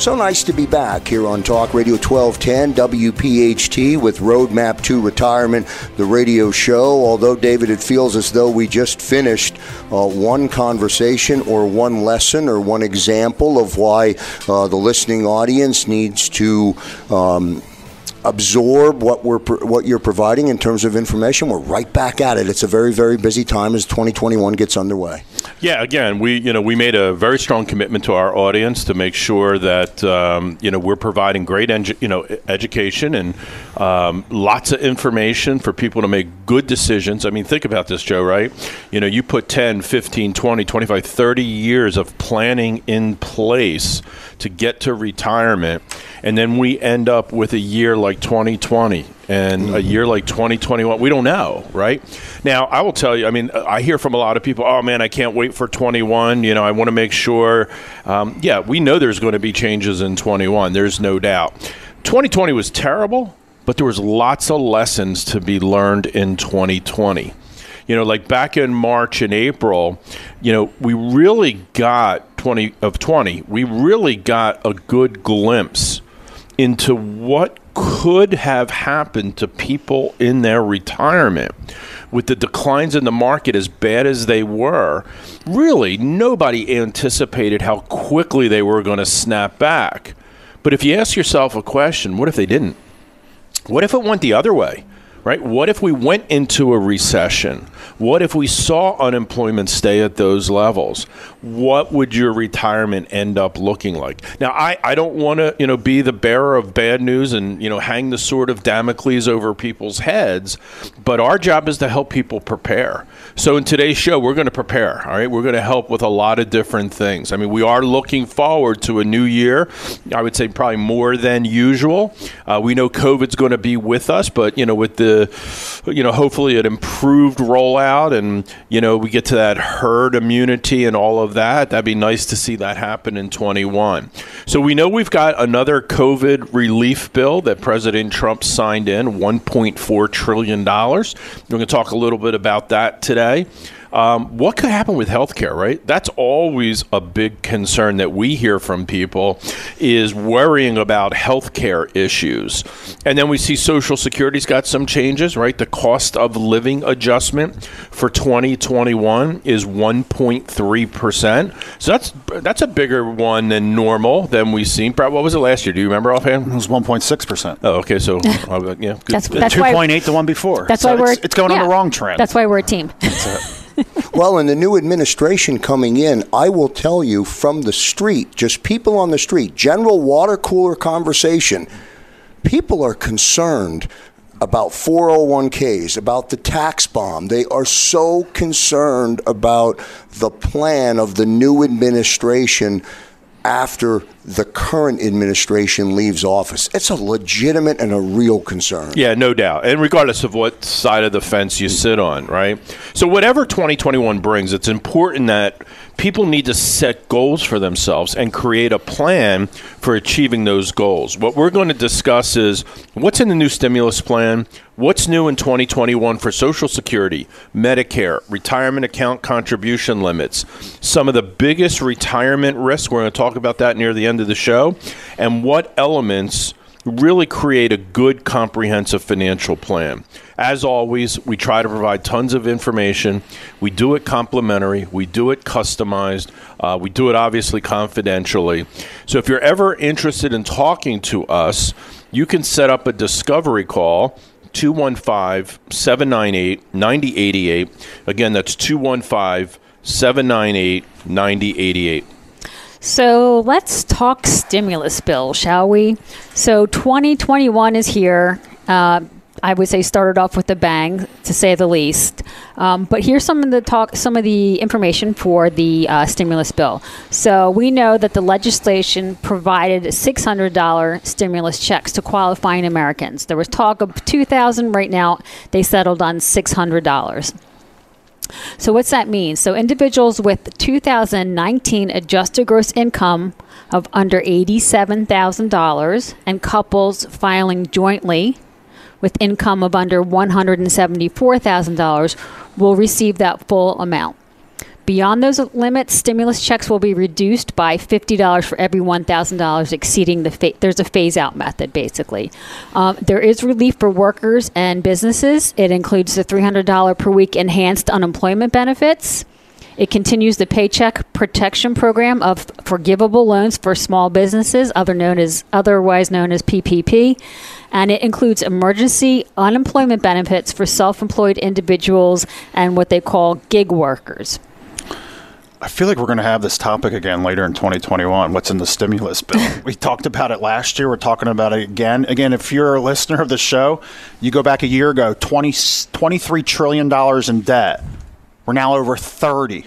So nice to be back here on Talk Radio 1210 WPHT with Roadmap to Retirement, the radio show. Although, David, it feels as though we just finished uh, one conversation or one lesson or one example of why uh, the listening audience needs to. Um, absorb what we're what you're providing in terms of information. We're right back at it. It's a very very busy time as 2021 gets underway. Yeah, again, we you know we made a very strong commitment to our audience to make sure that um, you know we're providing great you know education and um, lots of information for people to make good decisions. I mean, think about this, Joe. Right? You know, you put 10, 15, 20, 25, 30 years of planning in place to get to retirement, and then we end up with a year like 2020 and mm-hmm. a year like 2021 we don't know right? Now i will tell you i mean i hear from a lot of people oh man i can't wait for 21 you know i want to make sure. Um, yeah we know there's going to be changes in 21 there's no doubt. 2020 was terrible but there was lots of lessons to be learned in 2020 you know like back in march and april you know we really got 20 of 20 we really got a good glimpse into what could have happened to people in their retirement with the declines in the market as bad as they were, really nobody anticipated how quickly they were going to snap back. But if you ask yourself a question, what if they didn't? What if it went the other way? Right? What if we went into a recession? What if we saw unemployment stay at those levels? What would your retirement end up looking like? Now, I, I don't want to, you know, be the bearer of bad news and, you know, hang the sword of Damocles over people's heads, but our job is to help people prepare. So in today's show, we're going to prepare, all right? We're going to help with a lot of different things. I mean, we are looking forward to a new year. I would say probably more than usual. Uh, we know COVID's going to be with us, but, you know, with the, you know, hopefully an improved rollout and you know we get to that herd immunity and all of that that'd be nice to see that happen in 21 so we know we've got another covid relief bill that president trump signed in 1.4 trillion dollars. We're going to talk a little bit about that today um, what could happen with healthcare, right? That's always a big concern that we hear from people is worrying about healthcare issues. And then we see Social Security's got some changes, right? The cost of living adjustment for 2021 is 1.3%. So that's that's a bigger one than normal than we've seen. Brett, what was it last year? Do you remember offhand? It was 1.6%. Oh, okay. So, uh, yeah. That's, that's 2.8 the one before. That's so why we're it's, it's going yeah, on the wrong trend. That's why we're a team. well, in the new administration coming in, I will tell you from the street, just people on the street, general water cooler conversation, people are concerned about 401ks, about the tax bomb. They are so concerned about the plan of the new administration after the current administration leaves office. It's a legitimate and a real concern. Yeah, no doubt. And regardless of what side of the fence you sit on, right? So, whatever 2021 brings, it's important that people need to set goals for themselves and create a plan for achieving those goals. What we're going to discuss is what's in the new stimulus plan, what's new in 2021 for Social Security, Medicare, retirement account contribution limits, some of the biggest retirement risks. We're going to talk about that near the end the show, and what elements really create a good comprehensive financial plan. As always, we try to provide tons of information. We do it complimentary, we do it customized, uh, we do it obviously confidentially. So if you're ever interested in talking to us, you can set up a discovery call. 215 798 9088. Again, that's 215 798 9088. So let's talk stimulus bill, shall we? So 2021 is here. Uh, I would say started off with a bang, to say the least. Um, but here's some of the talk, some of the information for the uh, stimulus bill. So we know that the legislation provided $600 stimulus checks to qualifying Americans. There was talk of 2,000. Right now, they settled on $600. So what's that mean? So individuals with 2019 adjusted gross income of under $87,000 and couples filing jointly with income of under $174,000 will receive that full amount. Beyond those limits, stimulus checks will be reduced by $50 for every $1,000 exceeding the fa- there's a phase out method basically. Um, there is relief for workers and businesses. It includes the $300 per week enhanced unemployment benefits. It continues the Paycheck Protection Program of forgivable loans for small businesses, other known as otherwise known as PPP, and it includes emergency unemployment benefits for self-employed individuals and what they call gig workers. I feel like we're going to have this topic again later in 2021. What's in the stimulus bill? we talked about it last year. We're talking about it again. Again, if you're a listener of the show, you go back a year ago, 20, $23 trillion in debt. We're now over 30.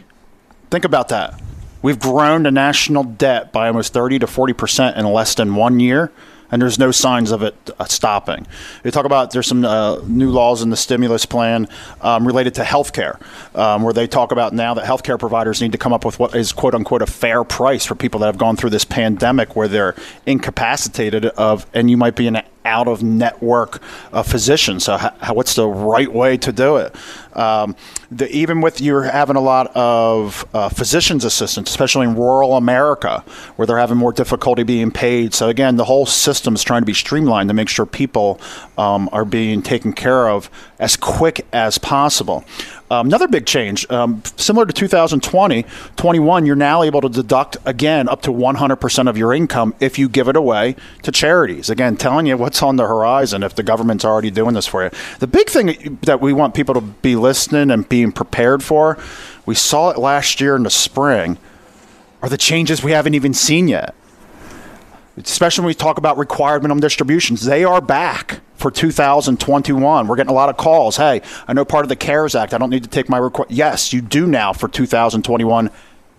Think about that. We've grown the national debt by almost 30 to 40% in less than one year and there's no signs of it uh, stopping. They talk about there's some uh, new laws in the stimulus plan um, related to healthcare, um, where they talk about now that healthcare providers need to come up with what is quote unquote a fair price for people that have gone through this pandemic, where they're incapacitated of, and you might be in an out of network uh, physician. So, how, what's the right way to do it? Um, the, even with you're having a lot of uh, physicians assistants, especially in rural America, where they're having more difficulty being paid. So, again, the whole system is trying to be streamlined to make sure people um, are being taken care of as quick as possible. Um, another big change, um, similar to 2020, 21, you're now able to deduct again up to 100% of your income if you give it away to charities. Again, telling you what's on the horizon if the government's already doing this for you. The big thing that we want people to be listening and being prepared for, we saw it last year in the spring, are the changes we haven't even seen yet especially when we talk about required minimum distributions. They are back for 2021. We're getting a lot of calls. Hey, I know part of the CARES Act. I don't need to take my request. Yes, you do now for 2021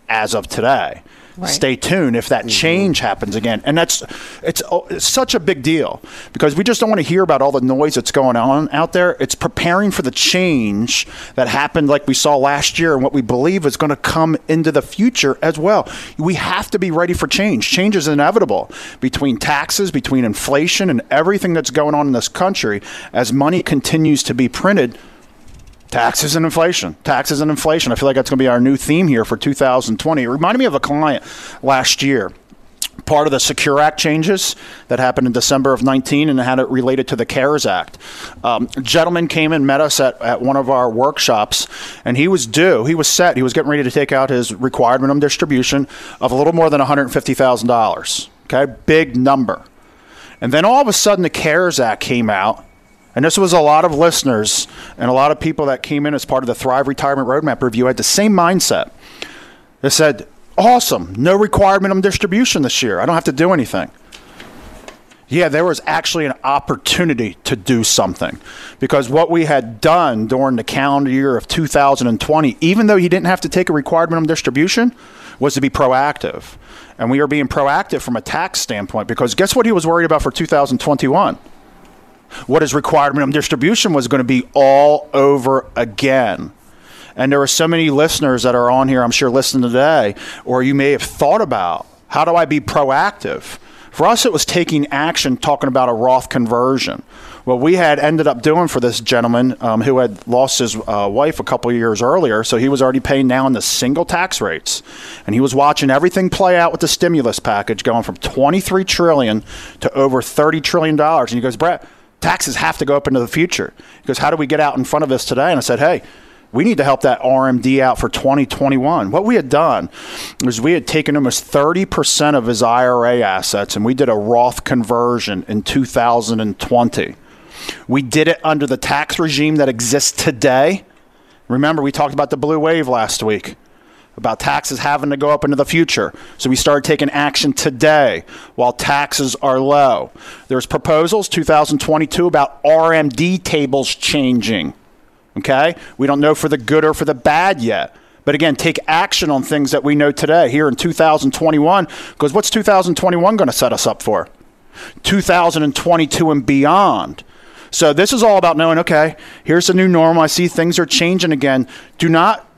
as of today. Right. Stay tuned if that mm-hmm. change happens again, and that's it's, oh, it's, such a big deal because we just don't want to hear about all the noise that's going on out there. It's preparing for the change that happened, like we saw last year, and what we believe is going to come into the future as well. We have to be ready for change. Change is inevitable between taxes, between inflation, and everything that's going on in this country as money continues to be printed Taxes and inflation. Taxes and inflation. I feel like that's going to be our new theme here for 2020. It reminded me of a client last year part of the Secure Act changes that happened in December of 19 and had it related to the CARES Act. Um, a gentleman came and met us at, at one of our workshops, and he was due. He was set. He was getting ready to take out his required minimum distribution of a little more than $150,000. Okay, big number. And then all of a sudden, the CARES Act came out, and this was a lot of listeners and a lot of people that came in as part of the Thrive Retirement Roadmap review had the same mindset. They said, awesome, no required minimum distribution this year. I don't have to do anything. Yeah, there was actually an opportunity to do something because what we had done during the calendar year of 2020, even though he didn't have to take a required minimum distribution, was to be proactive. And we are being proactive from a tax standpoint because guess what he was worried about for 2021? What his required minimum distribution was going to be all over again. And there are so many listeners that are on here, I'm sure, listening today, or you may have thought about how do I be proactive? For us, it was taking action, talking about a Roth conversion. What we had ended up doing for this gentleman um, who had lost his uh, wife a couple years earlier, so he was already paying now in the single tax rates, and he was watching everything play out with the stimulus package, going from 23 trillion to over 30 trillion dollars. And he goes, Brett, taxes have to go up into the future. Because how do we get out in front of this today? And I said, hey, we need to help that RMD out for 2021. What we had done was we had taken almost 30% of his IRA assets and we did a Roth conversion in 2020. We did it under the tax regime that exists today. Remember, we talked about the blue wave last week. About taxes having to go up into the future. So we started taking action today while taxes are low. There's proposals 2022 about RMD tables changing. Okay? We don't know for the good or for the bad yet. But again, take action on things that we know today here in 2021 because what's 2021 going to set us up for? 2022 and beyond. So this is all about knowing, okay, here's the new normal. I see things are changing again. Do not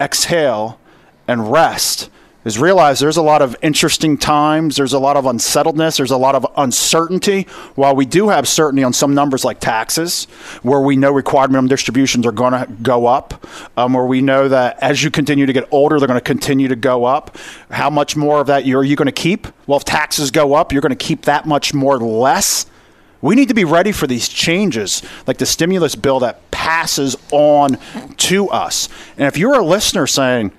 exhale and rest is realize there's a lot of interesting times, there's a lot of unsettledness, there's a lot of uncertainty. While we do have certainty on some numbers like taxes, where we know required minimum distributions are going to go up, um, where we know that as you continue to get older, they're going to continue to go up. How much more of that are you going to keep? Well, if taxes go up, you're going to keep that much more less. We need to be ready for these changes, like the stimulus bill that passes on to us. And if you're a listener saying,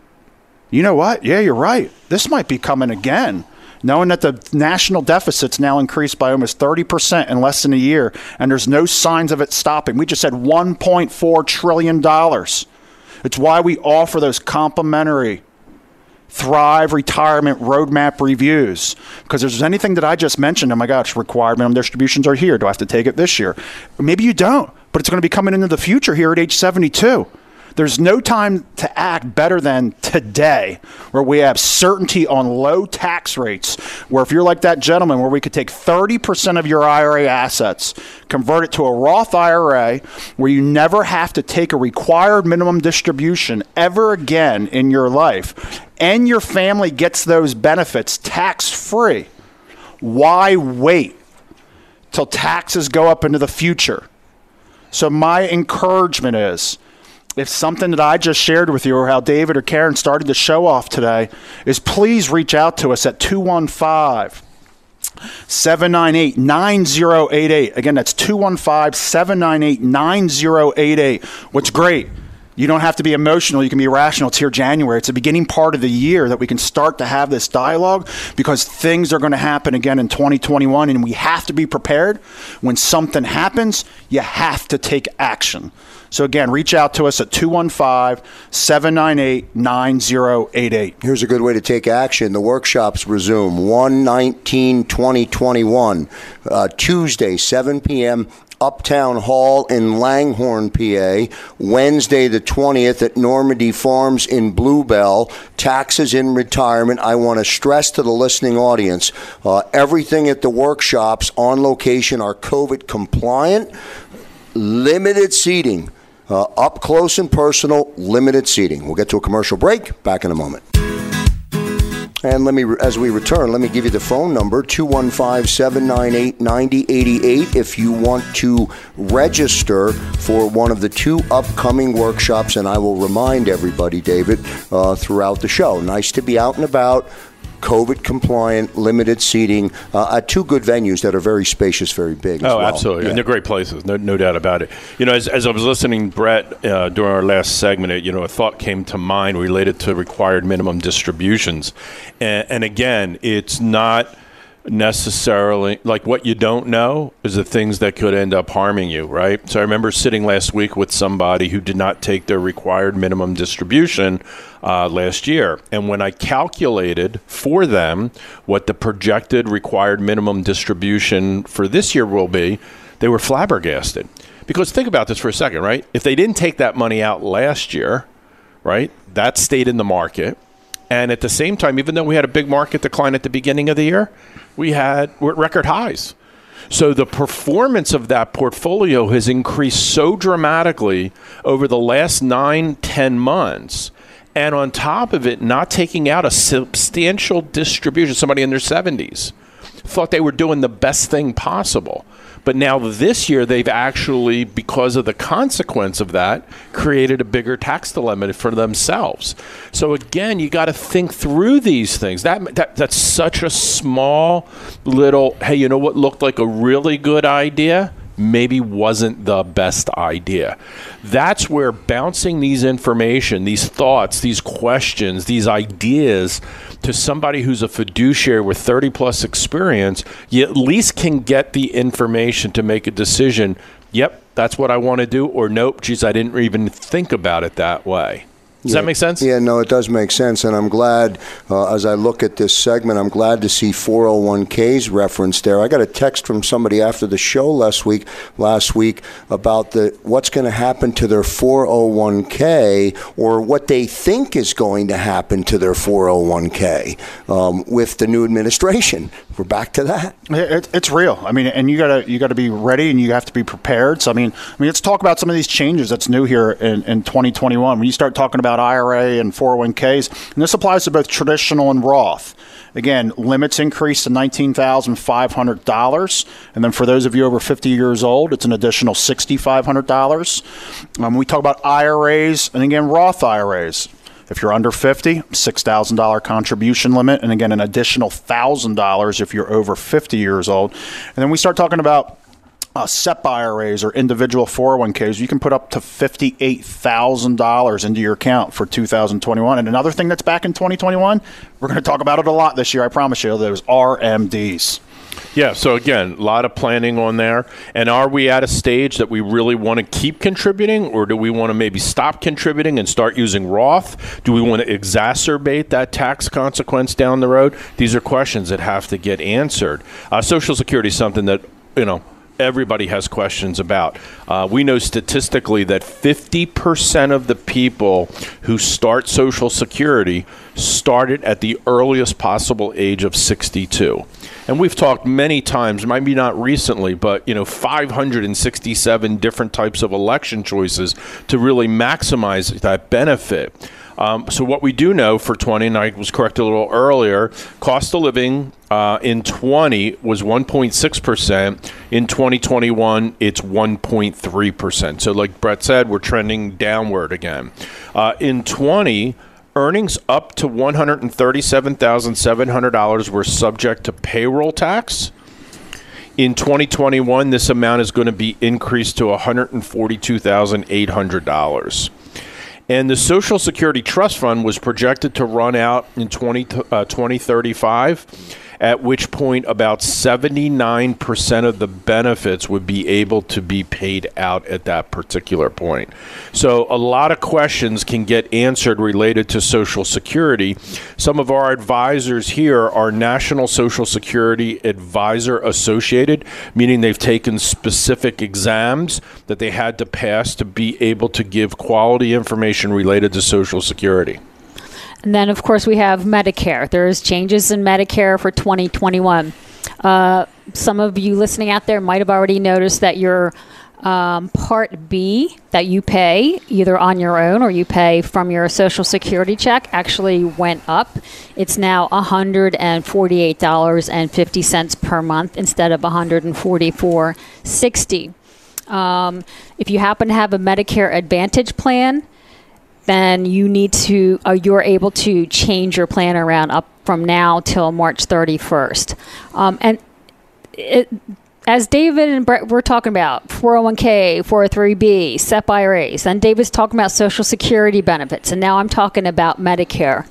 you know what? Yeah, you're right. This might be coming again. Knowing that the national deficit's now increased by almost 30% in less than a year, and there's no signs of it stopping. We just had $1.4 trillion. It's why we offer those complimentary Thrive retirement roadmap reviews. Because there's anything that I just mentioned, oh my gosh, required minimum distributions are here. Do I have to take it this year? Maybe you don't, but it's going to be coming into the future here at age 72. There's no time to act better than today, where we have certainty on low tax rates. Where if you're like that gentleman, where we could take 30% of your IRA assets, convert it to a Roth IRA, where you never have to take a required minimum distribution ever again in your life, and your family gets those benefits tax free. Why wait till taxes go up into the future? So, my encouragement is if something that I just shared with you or how David or Karen started the show off today is please reach out to us at 215 798 9088. Again, that's 215 798 9088. What's great? You don't have to be emotional. You can be rational. It's here January. It's the beginning part of the year that we can start to have this dialogue because things are going to happen again in 2021, and we have to be prepared. When something happens, you have to take action. So, again, reach out to us at 215 798 9088. Here's a good way to take action. The workshops resume 1 19 2021, uh, Tuesday, 7 p.m. Uptown Hall in Langhorne, PA. Wednesday, the 20th at Normandy Farms in Bluebell. Taxes in retirement. I want to stress to the listening audience uh, everything at the workshops on location are COVID compliant, limited seating. Uh, up close and personal, limited seating. We'll get to a commercial break. Back in a moment. And let me, as we return, let me give you the phone number 215 798 9088 if you want to register for one of the two upcoming workshops. And I will remind everybody, David, uh, throughout the show. Nice to be out and about COVID compliant, limited seating uh, at two good venues that are very spacious, very big. Oh, well. absolutely. Yeah. And they're great places, no, no doubt about it. You know, as, as I was listening, Brett, uh, during our last segment, it, you know, a thought came to mind related to required minimum distributions. And, and again, it's not necessarily like what you don't know is the things that could end up harming you, right? So I remember sitting last week with somebody who did not take their required minimum distribution uh, last year. And when I calculated for them what the projected required minimum distribution for this year will be, they were flabbergasted. Because think about this for a second, right? If they didn't take that money out last year, right, that stayed in the market. And at the same time, even though we had a big market decline at the beginning of the year, we had we're at record highs. So the performance of that portfolio has increased so dramatically over the last nine, ten months. And on top of it, not taking out a substantial distribution, somebody in their 70s thought they were doing the best thing possible. But now this year, they've actually, because of the consequence of that, created a bigger tax dilemma for themselves. So again, you got to think through these things. That, that that's such a small little. Hey, you know what looked like a really good idea? Maybe wasn't the best idea. That's where bouncing these information, these thoughts, these questions, these ideas to somebody who's a fiduciary with 30 plus experience, you at least can get the information to make a decision. Yep, that's what I want to do, or nope, geez, I didn't even think about it that way. Does that make sense? Yeah, no, it does make sense, and I'm glad uh, as I look at this segment, I'm glad to see 401ks referenced there. I got a text from somebody after the show last week, last week about the what's going to happen to their 401k or what they think is going to happen to their 401k um, with the new administration. We're back to that. It, it's real. I mean, and you gotta you gotta be ready, and you have to be prepared. So I mean, I mean, let's talk about some of these changes that's new here in, in 2021. When you start talking about IRA and 401ks, and this applies to both traditional and Roth. Again, limits increase to $19,500. And then for those of you over 50 years old, it's an additional $6,500. Um, we talk about IRAs and again, Roth IRAs. If you're under 50, $6,000 contribution limit, and again, an additional $1,000 if you're over 50 years old. And then we start talking about uh, SEP IRAs or individual 401ks, you can put up to $58,000 into your account for 2021. And another thing that's back in 2021, we're going to talk about it a lot this year, I promise you, those RMDs. Yeah, so again, a lot of planning on there. And are we at a stage that we really want to keep contributing, or do we want to maybe stop contributing and start using Roth? Do we want to exacerbate that tax consequence down the road? These are questions that have to get answered. Uh, Social Security is something that, you know, everybody has questions about. Uh, we know statistically that 50% of the people who start Social Security started at the earliest possible age of 62. And we've talked many times, maybe not recently, but you know, 567 different types of election choices to really maximize that benefit. Um, so what we do know for 20, and I was corrected a little earlier, cost of living uh, in 20 was 1.6 percent. In 2021, it's 1.3 percent. So, like Brett said, we're trending downward again. Uh, in 20 earnings up to $137,700 were subject to payroll tax. In 2021, this amount is going to be increased to $142,800. And the Social Security Trust Fund was projected to run out in 20, uh, 2035 at which point about 79% of the benefits would be able to be paid out at that particular point. So, a lot of questions can get answered related to Social Security. Some of our advisors here are National Social Security Advisor Associated, meaning they've taken specific exams that they had to pass to be able to give quality information related to Social Security. And then, of course, we have Medicare. There's changes in Medicare for 2021. Uh, some of you listening out there might have already noticed that your um, Part B that you pay either on your own or you pay from your Social Security check actually went up. It's now $148.50 per month instead of $144.60. Um, if you happen to have a Medicare Advantage plan, then you need to uh, you're able to change your plan around up from now till March 31st. Um, and it, as David and Brett were talking about 401k, 403b, SEP IRAs, and David's talking about Social Security benefits, and now I'm talking about Medicare.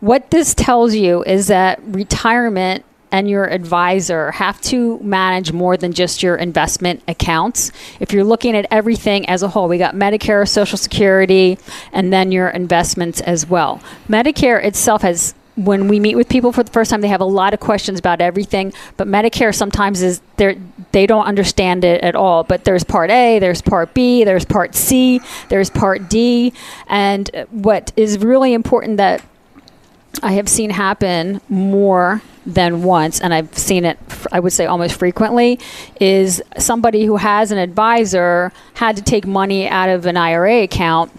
What this tells you is that retirement and your advisor have to manage more than just your investment accounts. If you're looking at everything as a whole, we got Medicare, Social Security, and then your investments as well. Medicare itself has when we meet with people for the first time, they have a lot of questions about everything. But Medicare sometimes is they they don't understand it at all. But there's Part A, there's Part B, there's Part C, there's Part D, and what is really important that I have seen happen more than once, and I've seen it, I would say almost frequently, is somebody who has an advisor had to take money out of an IRA account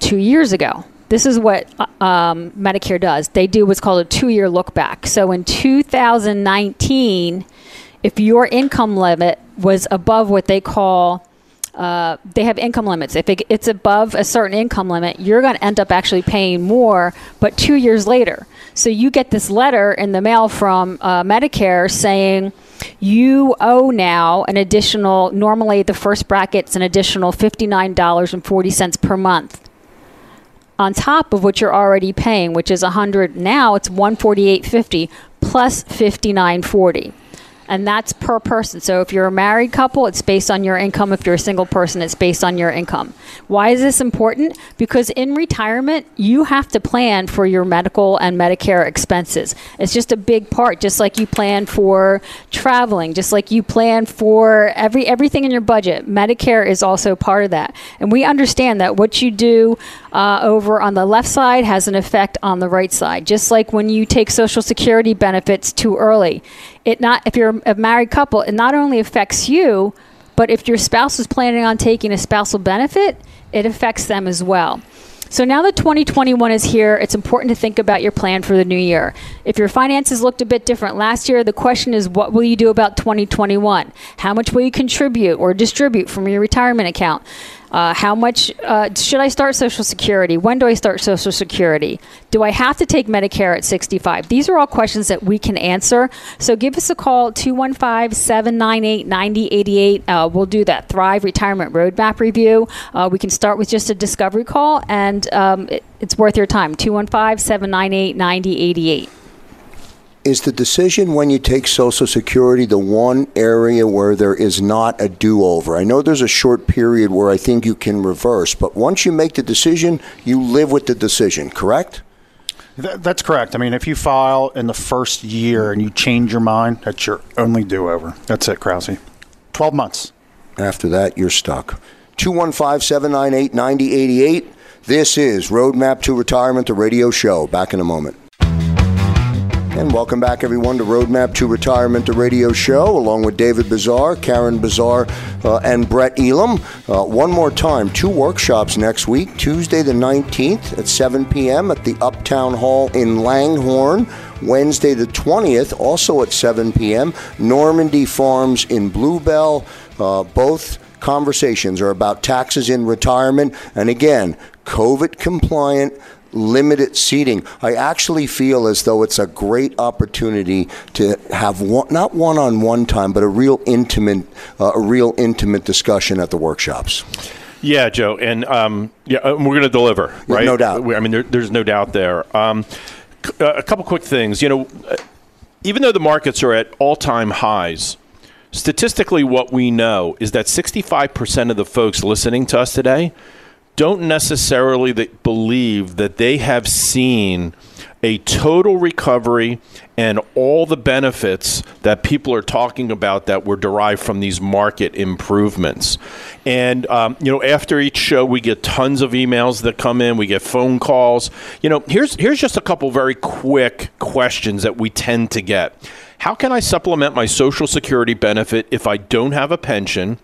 two years ago. This is what uh, um, Medicare does. They do what's called a two year look back. So in 2019, if your income limit was above what they call uh, they have income limits. If it, it's above a certain income limit, you're going to end up actually paying more, but two years later. So you get this letter in the mail from uh, Medicare saying you owe now an additional, normally the first bracket's an additional $59.40 per month on top of what you're already paying, which is 100 now it's 148.50 plus 59.40. and that's per person. So if you're a married couple, it's based on your income. If you're a single person, it's based on your income. Why is this important? Because in retirement, you have to plan for your medical and Medicare expenses. It's just a big part, just like you plan for traveling, just like you plan for every everything in your budget. Medicare is also part of that, and we understand that what you do uh, over on the left side has an effect on the right side. Just like when you take Social Security benefits too early, it not if you're a married couple, it not only affects you, but if your spouse is planning on taking a spousal benefit, it affects them as well. So now that 2021 is here, it's important to think about your plan for the new year. If your finances looked a bit different last year, the question is what will you do about 2021? How much will you contribute or distribute from your retirement account? Uh, how much uh, should I start Social Security? When do I start Social Security? Do I have to take Medicare at 65? These are all questions that we can answer. So give us a call, 215 798 9088. Uh, we'll do that Thrive Retirement Roadmap review. Uh, we can start with just a discovery call, and um, it, it's worth your time. 215 798 9088 is the decision when you take Social Security the one area where there is not a do over? I know there's a short period where I think you can reverse, but once you make the decision, you live with the decision, correct? that's correct. I mean, if you file in the first year and you change your mind, that's your only do over. That's it, Krause. 12 months. After that, you're stuck. 215 798 9088. This is Roadmap to Retirement, the radio show. Back in a moment. And welcome back, everyone, to Roadmap to Retirement, the radio show, along with David Bazaar, Karen Bazaar, uh, and Brett Elam. Uh, one more time, two workshops next week Tuesday, the 19th at 7 p.m. at the Uptown Hall in Langhorne. Wednesday, the 20th, also at 7 p.m., Normandy Farms in Bluebell. Uh, both conversations are about taxes in retirement. And again, COVID compliant limited seating. I actually feel as though it's a great opportunity to have one, not one-on-one time, but a real intimate, uh, a real intimate discussion at the workshops. Yeah, Joe, and um, yeah, uh, we're going to deliver, right? No doubt. I mean, there, there's no doubt there. Um, uh, a couple quick things. You know, uh, even though the markets are at all-time highs, statistically, what we know is that 65% of the folks listening to us today don't necessarily believe that they have seen a total recovery and all the benefits that people are talking about that were derived from these market improvements. And, um, you know, after each show, we get tons of emails that come in, we get phone calls. You know, here's, here's just a couple very quick questions that we tend to get. How can I supplement my Social Security benefit if I don't have a pension?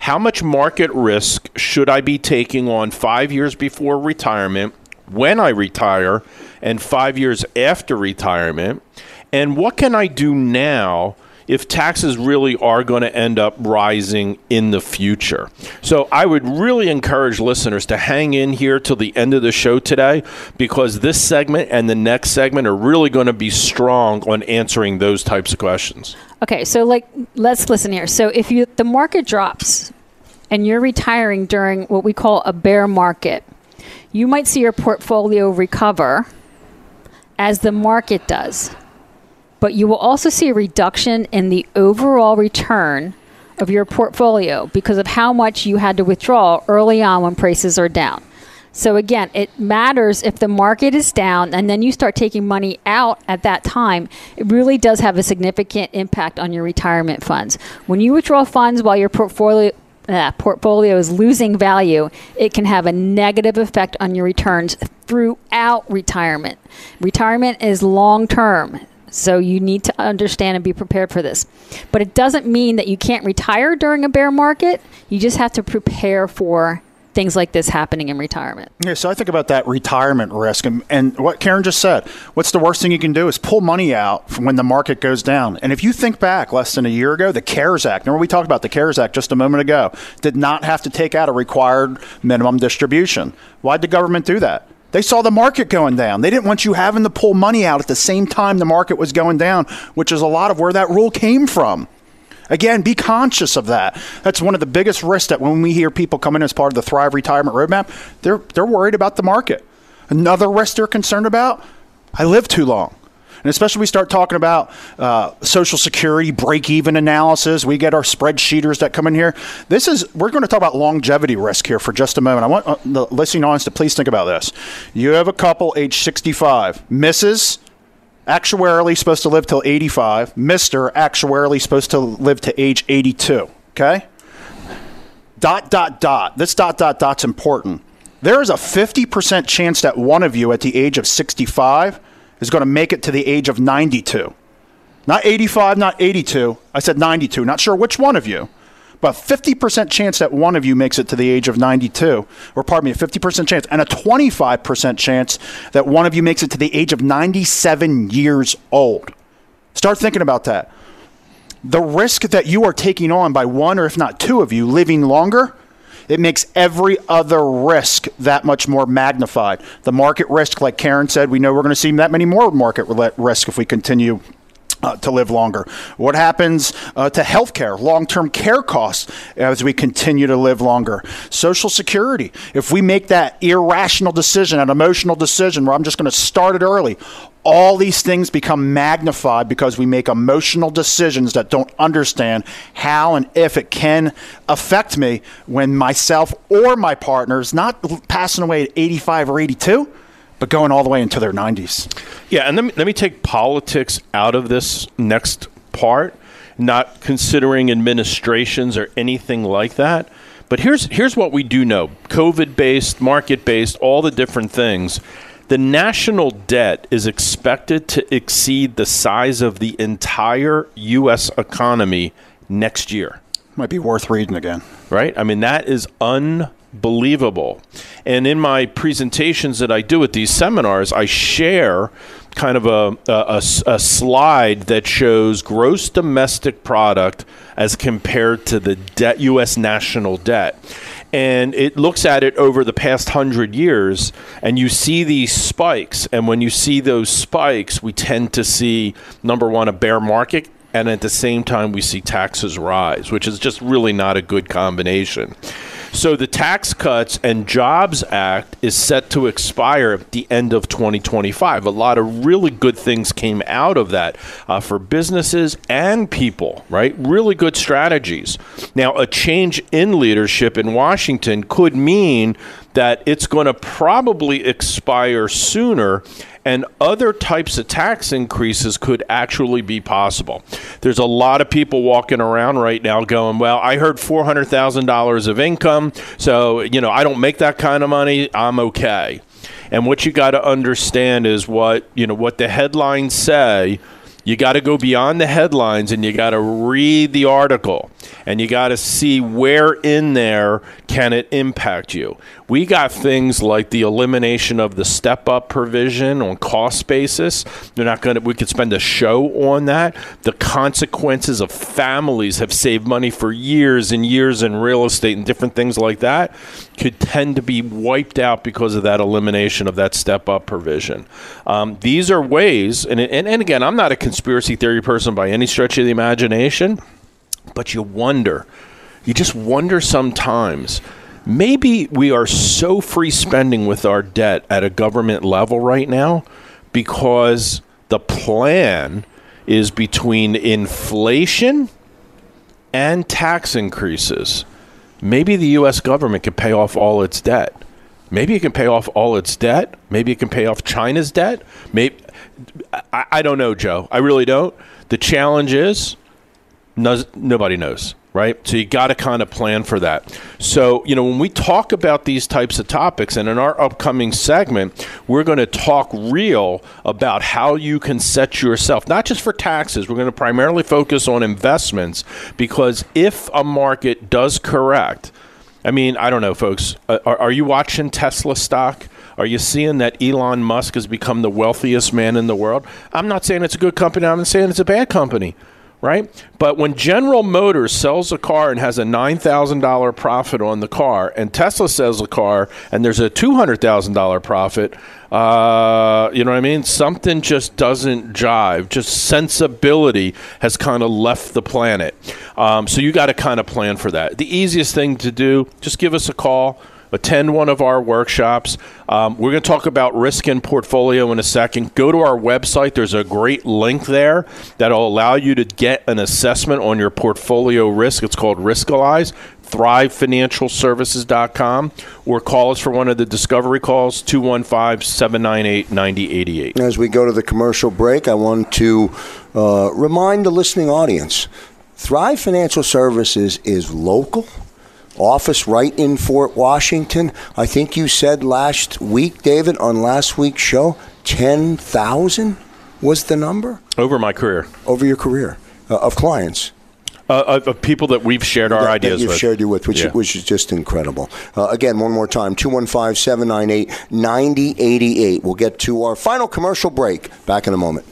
How much market risk should I be taking on five years before retirement, when I retire, and five years after retirement? And what can I do now? If taxes really are going to end up rising in the future. So I would really encourage listeners to hang in here till the end of the show today because this segment and the next segment are really going to be strong on answering those types of questions. Okay, so like let's listen here. So if you the market drops and you're retiring during what we call a bear market, you might see your portfolio recover as the market does. But you will also see a reduction in the overall return of your portfolio because of how much you had to withdraw early on when prices are down. So again, it matters if the market is down and then you start taking money out at that time. It really does have a significant impact on your retirement funds. When you withdraw funds while your portfolio uh, portfolio is losing value, it can have a negative effect on your returns throughout retirement. Retirement is long term. So you need to understand and be prepared for this. But it doesn't mean that you can't retire during a bear market. You just have to prepare for things like this happening in retirement. Yeah, so I think about that retirement risk and, and what Karen just said. What's the worst thing you can do is pull money out when the market goes down. And if you think back less than a year ago, the CARES Act, remember we talked about the CARES Act just a moment ago, did not have to take out a required minimum distribution. Why'd the government do that? They saw the market going down. They didn't want you having to pull money out at the same time the market was going down, which is a lot of where that rule came from. Again, be conscious of that. That's one of the biggest risks that when we hear people come in as part of the Thrive Retirement Roadmap, they're they're worried about the market. Another risk they're concerned about, I live too long. And especially we start talking about uh, Social Security break even analysis. We get our spreadsheeters that come in here. This is, we're going to talk about longevity risk here for just a moment. I want uh, the listening audience to please think about this. You have a couple age 65, Mrs. Actuarially supposed to live till 85, Mr. Actuarially supposed to live to age 82. Okay? Dot, dot, dot. This dot, dot, dot's important there is a 50% chance that one of you at the age of 65 is going to make it to the age of 92. Not 85, not 82. I said 92. Not sure which one of you, but 50% chance that one of you makes it to the age of 92, or pardon me, a 50% chance, and a 25% chance that one of you makes it to the age of 97 years old. Start thinking about that. The risk that you are taking on by one or if not two of you living longer it makes every other risk that much more magnified. The market risk, like Karen said, we know we're going to see that many more market risk if we continue uh, to live longer? What happens uh, to healthcare, long term care costs as we continue to live longer? Social Security, if we make that irrational decision, an emotional decision where I'm just going to start it early, all these things become magnified because we make emotional decisions that don't understand how and if it can affect me when myself or my partner is not passing away at 85 or 82 but going all the way into their 90s. Yeah, and let me, let me take politics out of this next part, not considering administrations or anything like that. But here's here's what we do know: COVID based, market based, all the different things the national debt is expected to exceed the size of the entire U.S. economy next year. Might be worth reading again. Right? I mean, that is unbelievable. And in my presentations that I do at these seminars, I share kind of a, a, a, slide that shows gross domestic product as compared to the debt, U.S. national debt and it looks at it over the past hundred years, and you see these spikes. And when you see those spikes, we tend to see number one a bear market, and at the same time we see taxes rise, which is just really not a good combination. So the Tax Cuts and Jobs Act is set to expire at the end of 2025. A lot of really good things came out of that uh, for businesses and people, right? Really good strategies. Now, a change in leadership in Washington could mean that it's going to probably expire sooner and other types of tax increases could actually be possible. There's a lot of people walking around right now going, "Well, I heard $400,000 of income, so, you know, I don't make that kind of money, I'm okay." And what you got to understand is what, you know, what the headlines say you got to go beyond the headlines and you got to read the article and you got to see where in there can it impact you. We got things like the elimination of the step up provision on cost basis. They're not going to, we could spend a show on that. The consequences of families have saved money for years and years in real estate and different things like that could tend to be wiped out because of that elimination of that step up provision. Um, these are ways, and, and, and again, I'm not a conspiracy theory person by any stretch of the imagination, but you wonder, you just wonder sometimes. Maybe we are so free spending with our debt at a government level right now because the plan is between inflation and tax increases. Maybe the U.S. government can pay off all its debt. Maybe it can pay off all its debt. Maybe it can pay off China's debt. Maybe I, I don't know, Joe. I really don't. The challenge is no, nobody knows right? So you got to kind of plan for that. So, you know, when we talk about these types of topics, and in our upcoming segment, we're going to talk real about how you can set yourself, not just for taxes, we're going to primarily focus on investments because if a market does correct, I mean, I don't know, folks. Uh, are, are, you watching Tesla stock? Are you seeing that Elon Musk has become the wealthiest man in the world? I'm not saying it's a good company. I'm not saying it's a bad company, right? But when General Motors sells a car and has a $9,000 profit on the car, and Tesla sells a car and there's a $200,000 profit, uh, you know what I mean? Something just doesn't jive. Just sensibility has kind of left the planet. Um, so you got to kind of plan for that. The easiest thing to do, just give us a call. Attend one of our workshops. Um, we're going to talk about risk and portfolio in a second. Go to our website. There's a great link there that'll allow you to get an assessment on your portfolio risk. It's called Riskalyze thrivefinancialservices.com or call us for one of the discovery calls 215-798-9088 as we go to the commercial break i want to uh, remind the listening audience thrive financial services is local office right in fort washington i think you said last week david on last week's show 10000 was the number over my career over your career uh, of clients uh, of, people that we've shared our that, ideas that you've with. shared you with, which, Yeah. which is just incredible. Uh, again, one more time 215 798 9088. We'll get to our final commercial break. Back in a moment.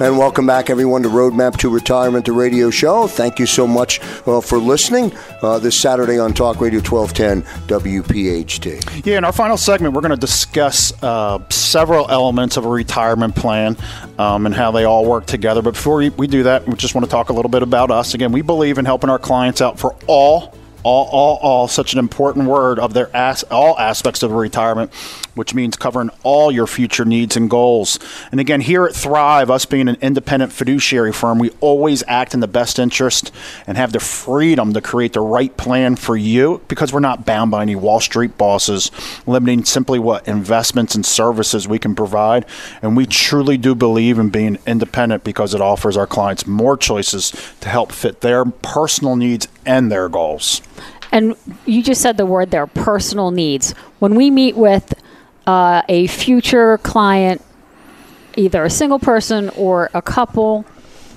And welcome back, everyone, to Roadmap to Retirement, the radio show. Thank you so much uh, for listening uh, this Saturday on Talk Radio 1210 WPHT. Yeah, in our final segment, we're going to discuss uh, several elements of a retirement plan um, and how they all work together. But before we, we do that, we just want to talk a little bit about us. Again, we believe in helping our clients out for all. All, all, all, such an important word of their as, all aspects of retirement, which means covering all your future needs and goals. And again, here at Thrive, us being an independent fiduciary firm, we always act in the best interest and have the freedom to create the right plan for you because we're not bound by any Wall Street bosses limiting simply what investments and services we can provide. And we truly do believe in being independent because it offers our clients more choices to help fit their personal needs and their goals. And you just said the word there personal needs. When we meet with uh, a future client, either a single person or a couple,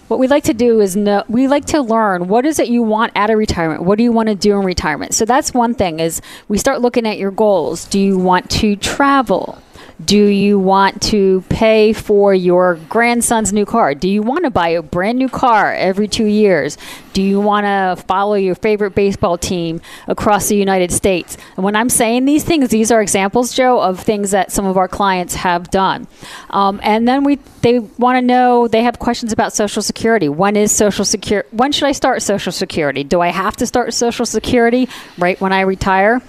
what we like to do is know, we like to learn what is it you want out of retirement? What do you want to do in retirement? So that's one thing is we start looking at your goals. Do you want to travel do you want to pay for your grandson's new car? Do you want to buy a brand new car every two years? Do you want to follow your favorite baseball team across the United States? And when I'm saying these things, these are examples, Joe, of things that some of our clients have done. Um, and then we they want to know they have questions about Social Security. When is Social Security? When should I start Social Security? Do I have to start Social Security right when I retire?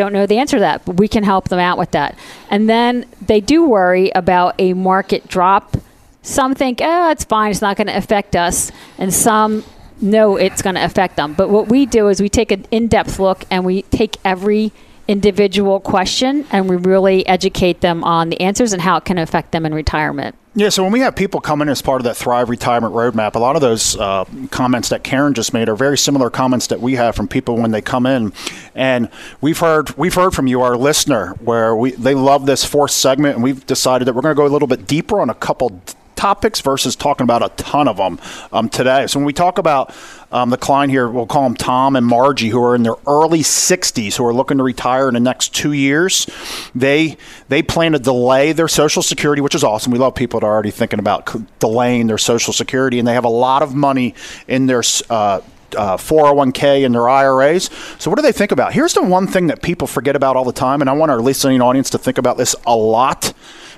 Don't know the answer to that, but we can help them out with that. And then they do worry about a market drop. Some think, oh, it's fine, it's not going to affect us. And some know it's going to affect them. But what we do is we take an in depth look and we take every individual question and we really educate them on the answers and how it can affect them in retirement. Yeah, so when we have people come in as part of that Thrive Retirement Roadmap, a lot of those uh, comments that Karen just made are very similar comments that we have from people when they come in, and we've heard we've heard from you, our listener, where we they love this fourth segment, and we've decided that we're going to go a little bit deeper on a couple topics versus talking about a ton of them um, today. So when we talk about um, the client here, we'll call them Tom and Margie, who are in their early 60s, who are looking to retire in the next two years. They they plan to delay their Social Security, which is awesome. We love people that are already thinking about delaying their Social Security, and they have a lot of money in their uh, uh, 401k and their IRAs. So, what do they think about? Here's the one thing that people forget about all the time, and I want our listening audience to think about this a lot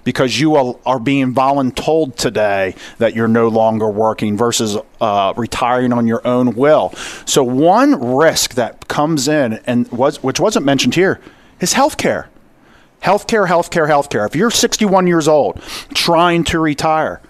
because you are, being voluntold today that you're no longer working versus uh, retiring on your own will. So, one risk that comes in, and was which wasn't mentioned here, is healthcare. Healthcare, healthcare, healthcare. If you're 61 years old trying to retire,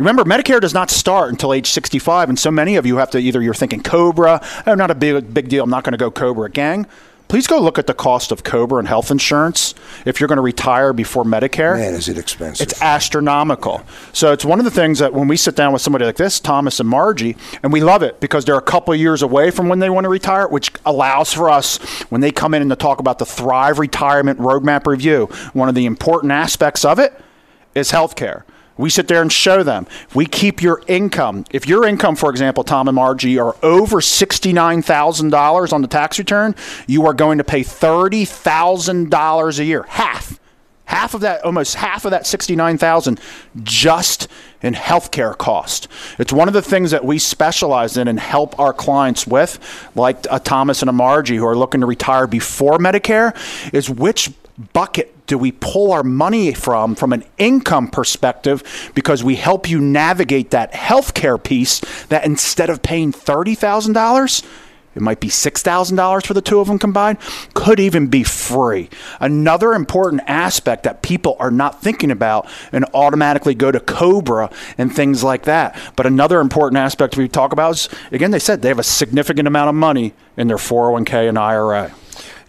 Remember, Medicare does not start until age 65, and so many of you have to either you're thinking Cobra, oh, not a big big deal, I'm not going to go Cobra. Gang, please go look at the cost of Cobra and health insurance if you're going to retire before Medicare. Man, is it expensive? It's astronomical. So it's one of the things that when we sit down with somebody like this, Thomas and Margie, and we love it because they're a couple of years away from when they want to retire, which allows for us when they come in and to talk about the Thrive Retirement Roadmap Review. One of the important aspects of it is healthcare. We sit there and show them. We keep your income, if your income, for example, Tom and Margie, are over $69,000 on the tax return, you are going to pay $30,000 a year, half. Half of that, almost half of that 69,000 just in healthcare cost. It's one of the things that we specialize in and help our clients with, like a Thomas and a Margie who are looking to retire before Medicare, is which bucket do we pull our money from from an income perspective because we help you navigate that healthcare piece that instead of paying $30,000 It might be $6,000 for the two of them combined, could even be free. Another important aspect that people are not thinking about and automatically go to Cobra and things like that. But another important aspect we talk about is again, they said they have a significant amount of money in their 401k and IRA.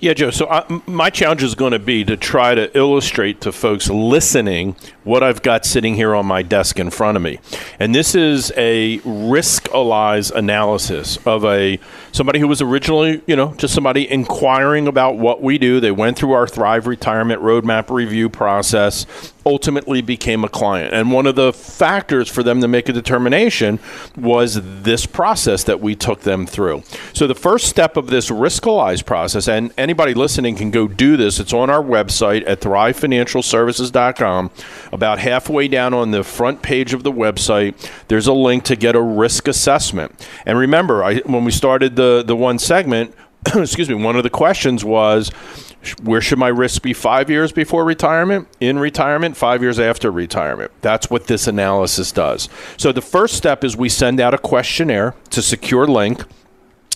Yeah, Joe. So I, my challenge is going to be to try to illustrate to folks listening what I've got sitting here on my desk in front of me, and this is a Riskalyze analysis of a somebody who was originally, you know, just somebody inquiring about what we do. They went through our Thrive Retirement Roadmap review process, ultimately became a client, and one of the factors for them to make a determination was this process that we took them through. So the first step of this Riskalyze process, and anybody listening can go do this. It's on our website at thrivefinancialservices.com. About halfway down on the front page of the website, there's a link to get a risk assessment. And remember, I, when we started the, the one segment, excuse me, one of the questions was, where should my risk be five years before retirement, in retirement, five years after retirement? That's what this analysis does. So the first step is we send out a questionnaire to secure link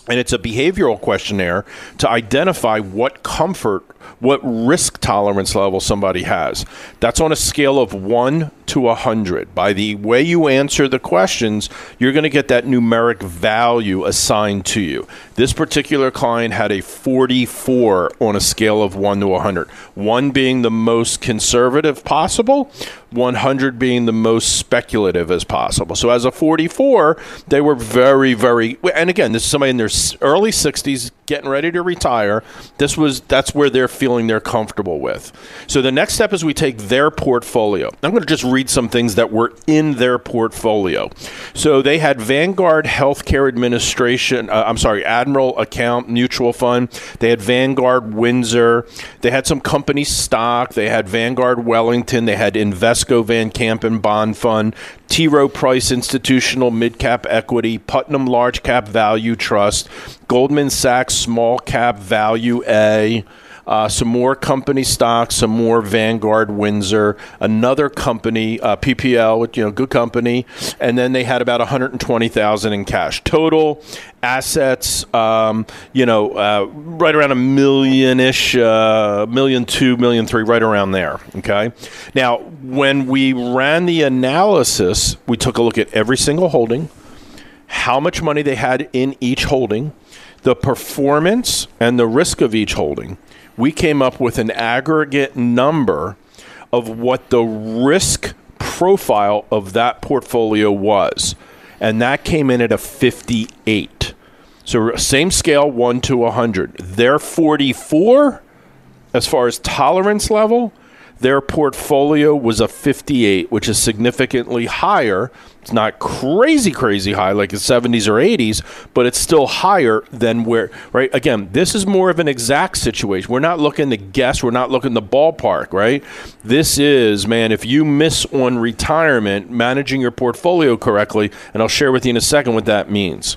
and it's a behavioral questionnaire to identify what comfort, what risk tolerance level somebody has. That's on a scale of 1 to 100. By the way you answer the questions, you're going to get that numeric value assigned to you. This particular client had a 44 on a scale of 1 to 100. 1 being the most conservative possible, 100 being the most speculative as possible. So as a 44, they were very, very, and again, this is somebody in their early 60s getting ready to retire. This was, that's where they're feeling they're comfortable with. So the next step is we take their portfolio. I'm going to just read some things that were in their portfolio. So they had Vanguard Healthcare Administration, uh, I'm sorry, Admiral Account Mutual Fund. They had Vanguard Windsor. They had some company stock. They had Vanguard Wellington. They had Invest Invesco Van Kampen Bond Fund, T. Rowe Price Institutional Mid Cap Equity, Putnam Large Cap Value Trust, Goldman Sachs Small Cap Value A. Uh, some more company stocks, some more Vanguard Windsor, another company, uh, PPL, you know, good company, and then they had about 120,000 in cash total assets. Um, you know, uh, right around a million ish, uh, million two, million three, right around there. Okay. Now, when we ran the analysis, we took a look at every single holding, how much money they had in each holding, the performance and the risk of each holding we came up with an aggregate number of what the risk profile of that portfolio was. And that came in at a 58. So, same scale, 1 to 100. They're 44, as far as tolerance level, their portfolio was a 58, which is significantly higher. It's not crazy, crazy high like the 70s or 80s, but it's still higher than where, right? Again, this is more of an exact situation. We're not looking to guess, we're not looking to ballpark, right? This is, man, if you miss on retirement, managing your portfolio correctly, and I'll share with you in a second what that means.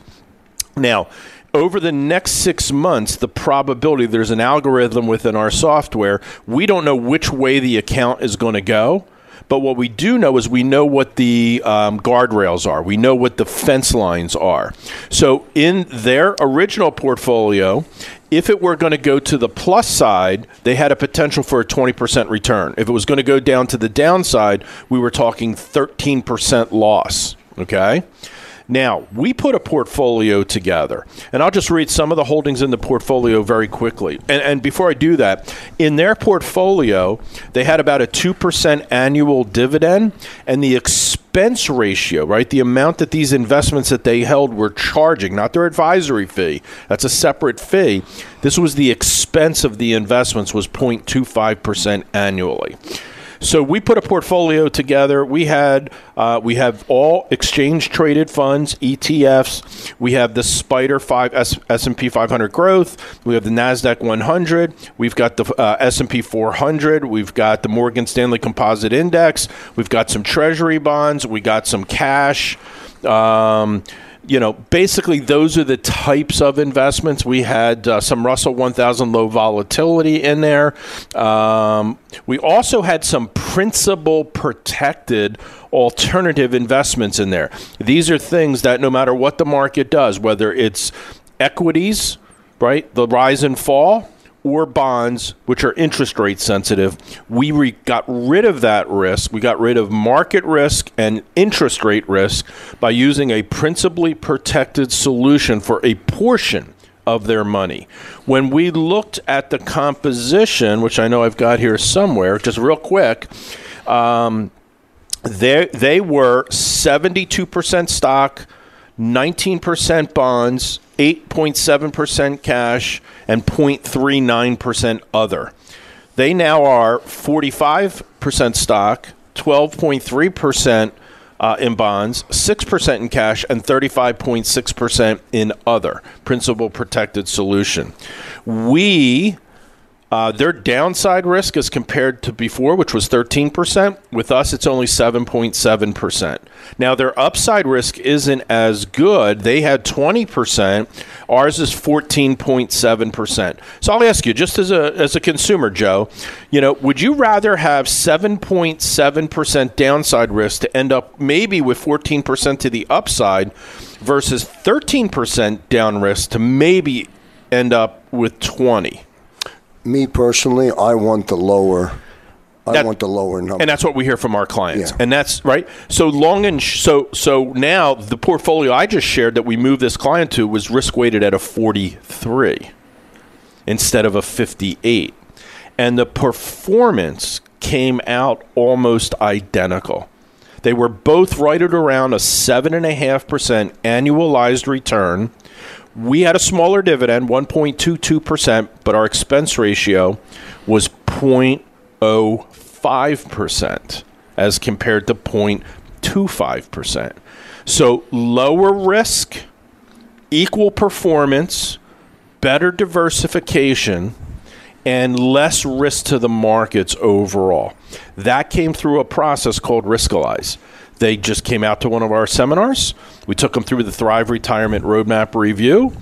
Now, over the next six months, the probability there's an algorithm within our software. We don't know which way the account is going to go. But what we do know is we know what the um, guardrails are. We know what the fence lines are. So in their original portfolio, if it were going to go to the plus side, they had a potential for a 20% return. If it was going to go down to the downside, we were talking 13% loss. Okay. Now, we put a portfolio together, and I'll just read some of the holdings in the portfolio very quickly. And, and before I do that, in their portfolio, they had about a 2% annual dividend, and the expense ratio, right, the amount that these investments that they held were charging, not their advisory fee, that's a separate fee. This was the expense of the investments was 0.25% annually. So we put a portfolio together. We had uh, we have all exchange traded funds, ETFs. We have the Spider Five S and P 500 Growth. We have the Nasdaq 100. We've got the uh, S and P 400. We've got the Morgan Stanley Composite Index. We've got some Treasury bonds. We got some cash. Um, you know, basically those are the types of investments. We had uh, some Russell 1000 low volatility in there. Um, we also had some principal protected alternative investments in there. These are things that no matter what the market does, whether it's equities, right? The rise and fall, or bonds, which are interest rate sensitive. We re- got rid of that risk. We got rid of market risk and interest rate risk by using a principally protected solution for a portion of their money. When we looked at the composition, which I know I've got here somewhere, just real quick, um, they, they were 72% stock, 19% bonds, 8.7% cash, and 0.39% other. They now are 45% stock, 12.3% uh, in bonds, 6% in cash, and 35.6% in other principal protected solution. We uh, their downside risk as compared to before, which was 13%, with us it's only 7.7%. Now, their upside risk isn't as good. They had 20%, ours is 14.7%. So I'll ask you, just as a, as a consumer, Joe, you know, would you rather have 7.7% downside risk to end up maybe with 14% to the upside versus 13% down risk to maybe end up with 20? Me personally, I want the lower. I That- want the lower number. and that's what we hear from our clients Yeah. and that's right so long and sh- so so now the portfolio i just shared that we moved this client to was risk weighted at a 43 instead of a 58 and the performance came out almost identical they were both right at around a 7.5% annualized return we had a smaller dividend 1.22% but our expense ratio was 0.05% as compared to 0.25%. So lower risk, equal performance, better diversification, and less risk to the markets overall. That came through a process called Riskalyze. They just came out to one of our seminars. We took them through the Thrive Retirement Roadmap Review.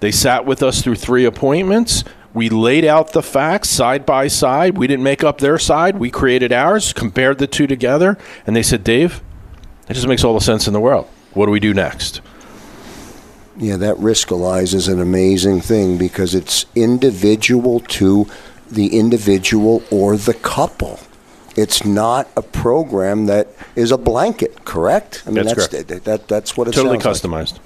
They sat with us through three appointments. We laid out the facts side by side. We didn't make up their side. We created ours, compared the two together, and they said, Dave, it just makes all the sense in the world. What do we do next? Yeah, that Riskalyze is an amazing thing because it's individual to the individual or the couple. It's not a program that is a blanket, correct? I mean, That's that's that, that, that's what it Totally sounds like.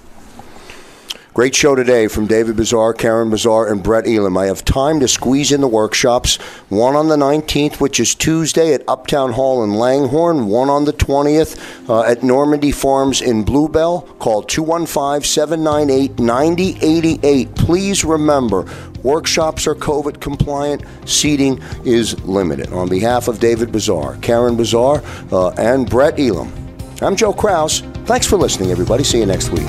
Great show today from David Bazaar, Karen Bazaar, and Brett Elam. I have time to squeeze in the workshops. One on the 19th, which is Tuesday at Uptown Hall in Langhorne. One on the 20th uh, at Normandy Farms in Bluebell. Call 215 798 9088. Please remember, workshops are COVID compliant. Seating is limited. On behalf of David Bazaar, Karen Bazaar, uh, and Brett Elam, I'm Joe Kraus. Thanks for listening, everybody. See you next week.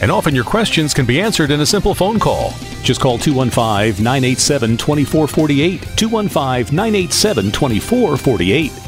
And often your questions can be answered in a simple phone call. Just call 215 987 2448. 215 987 2448.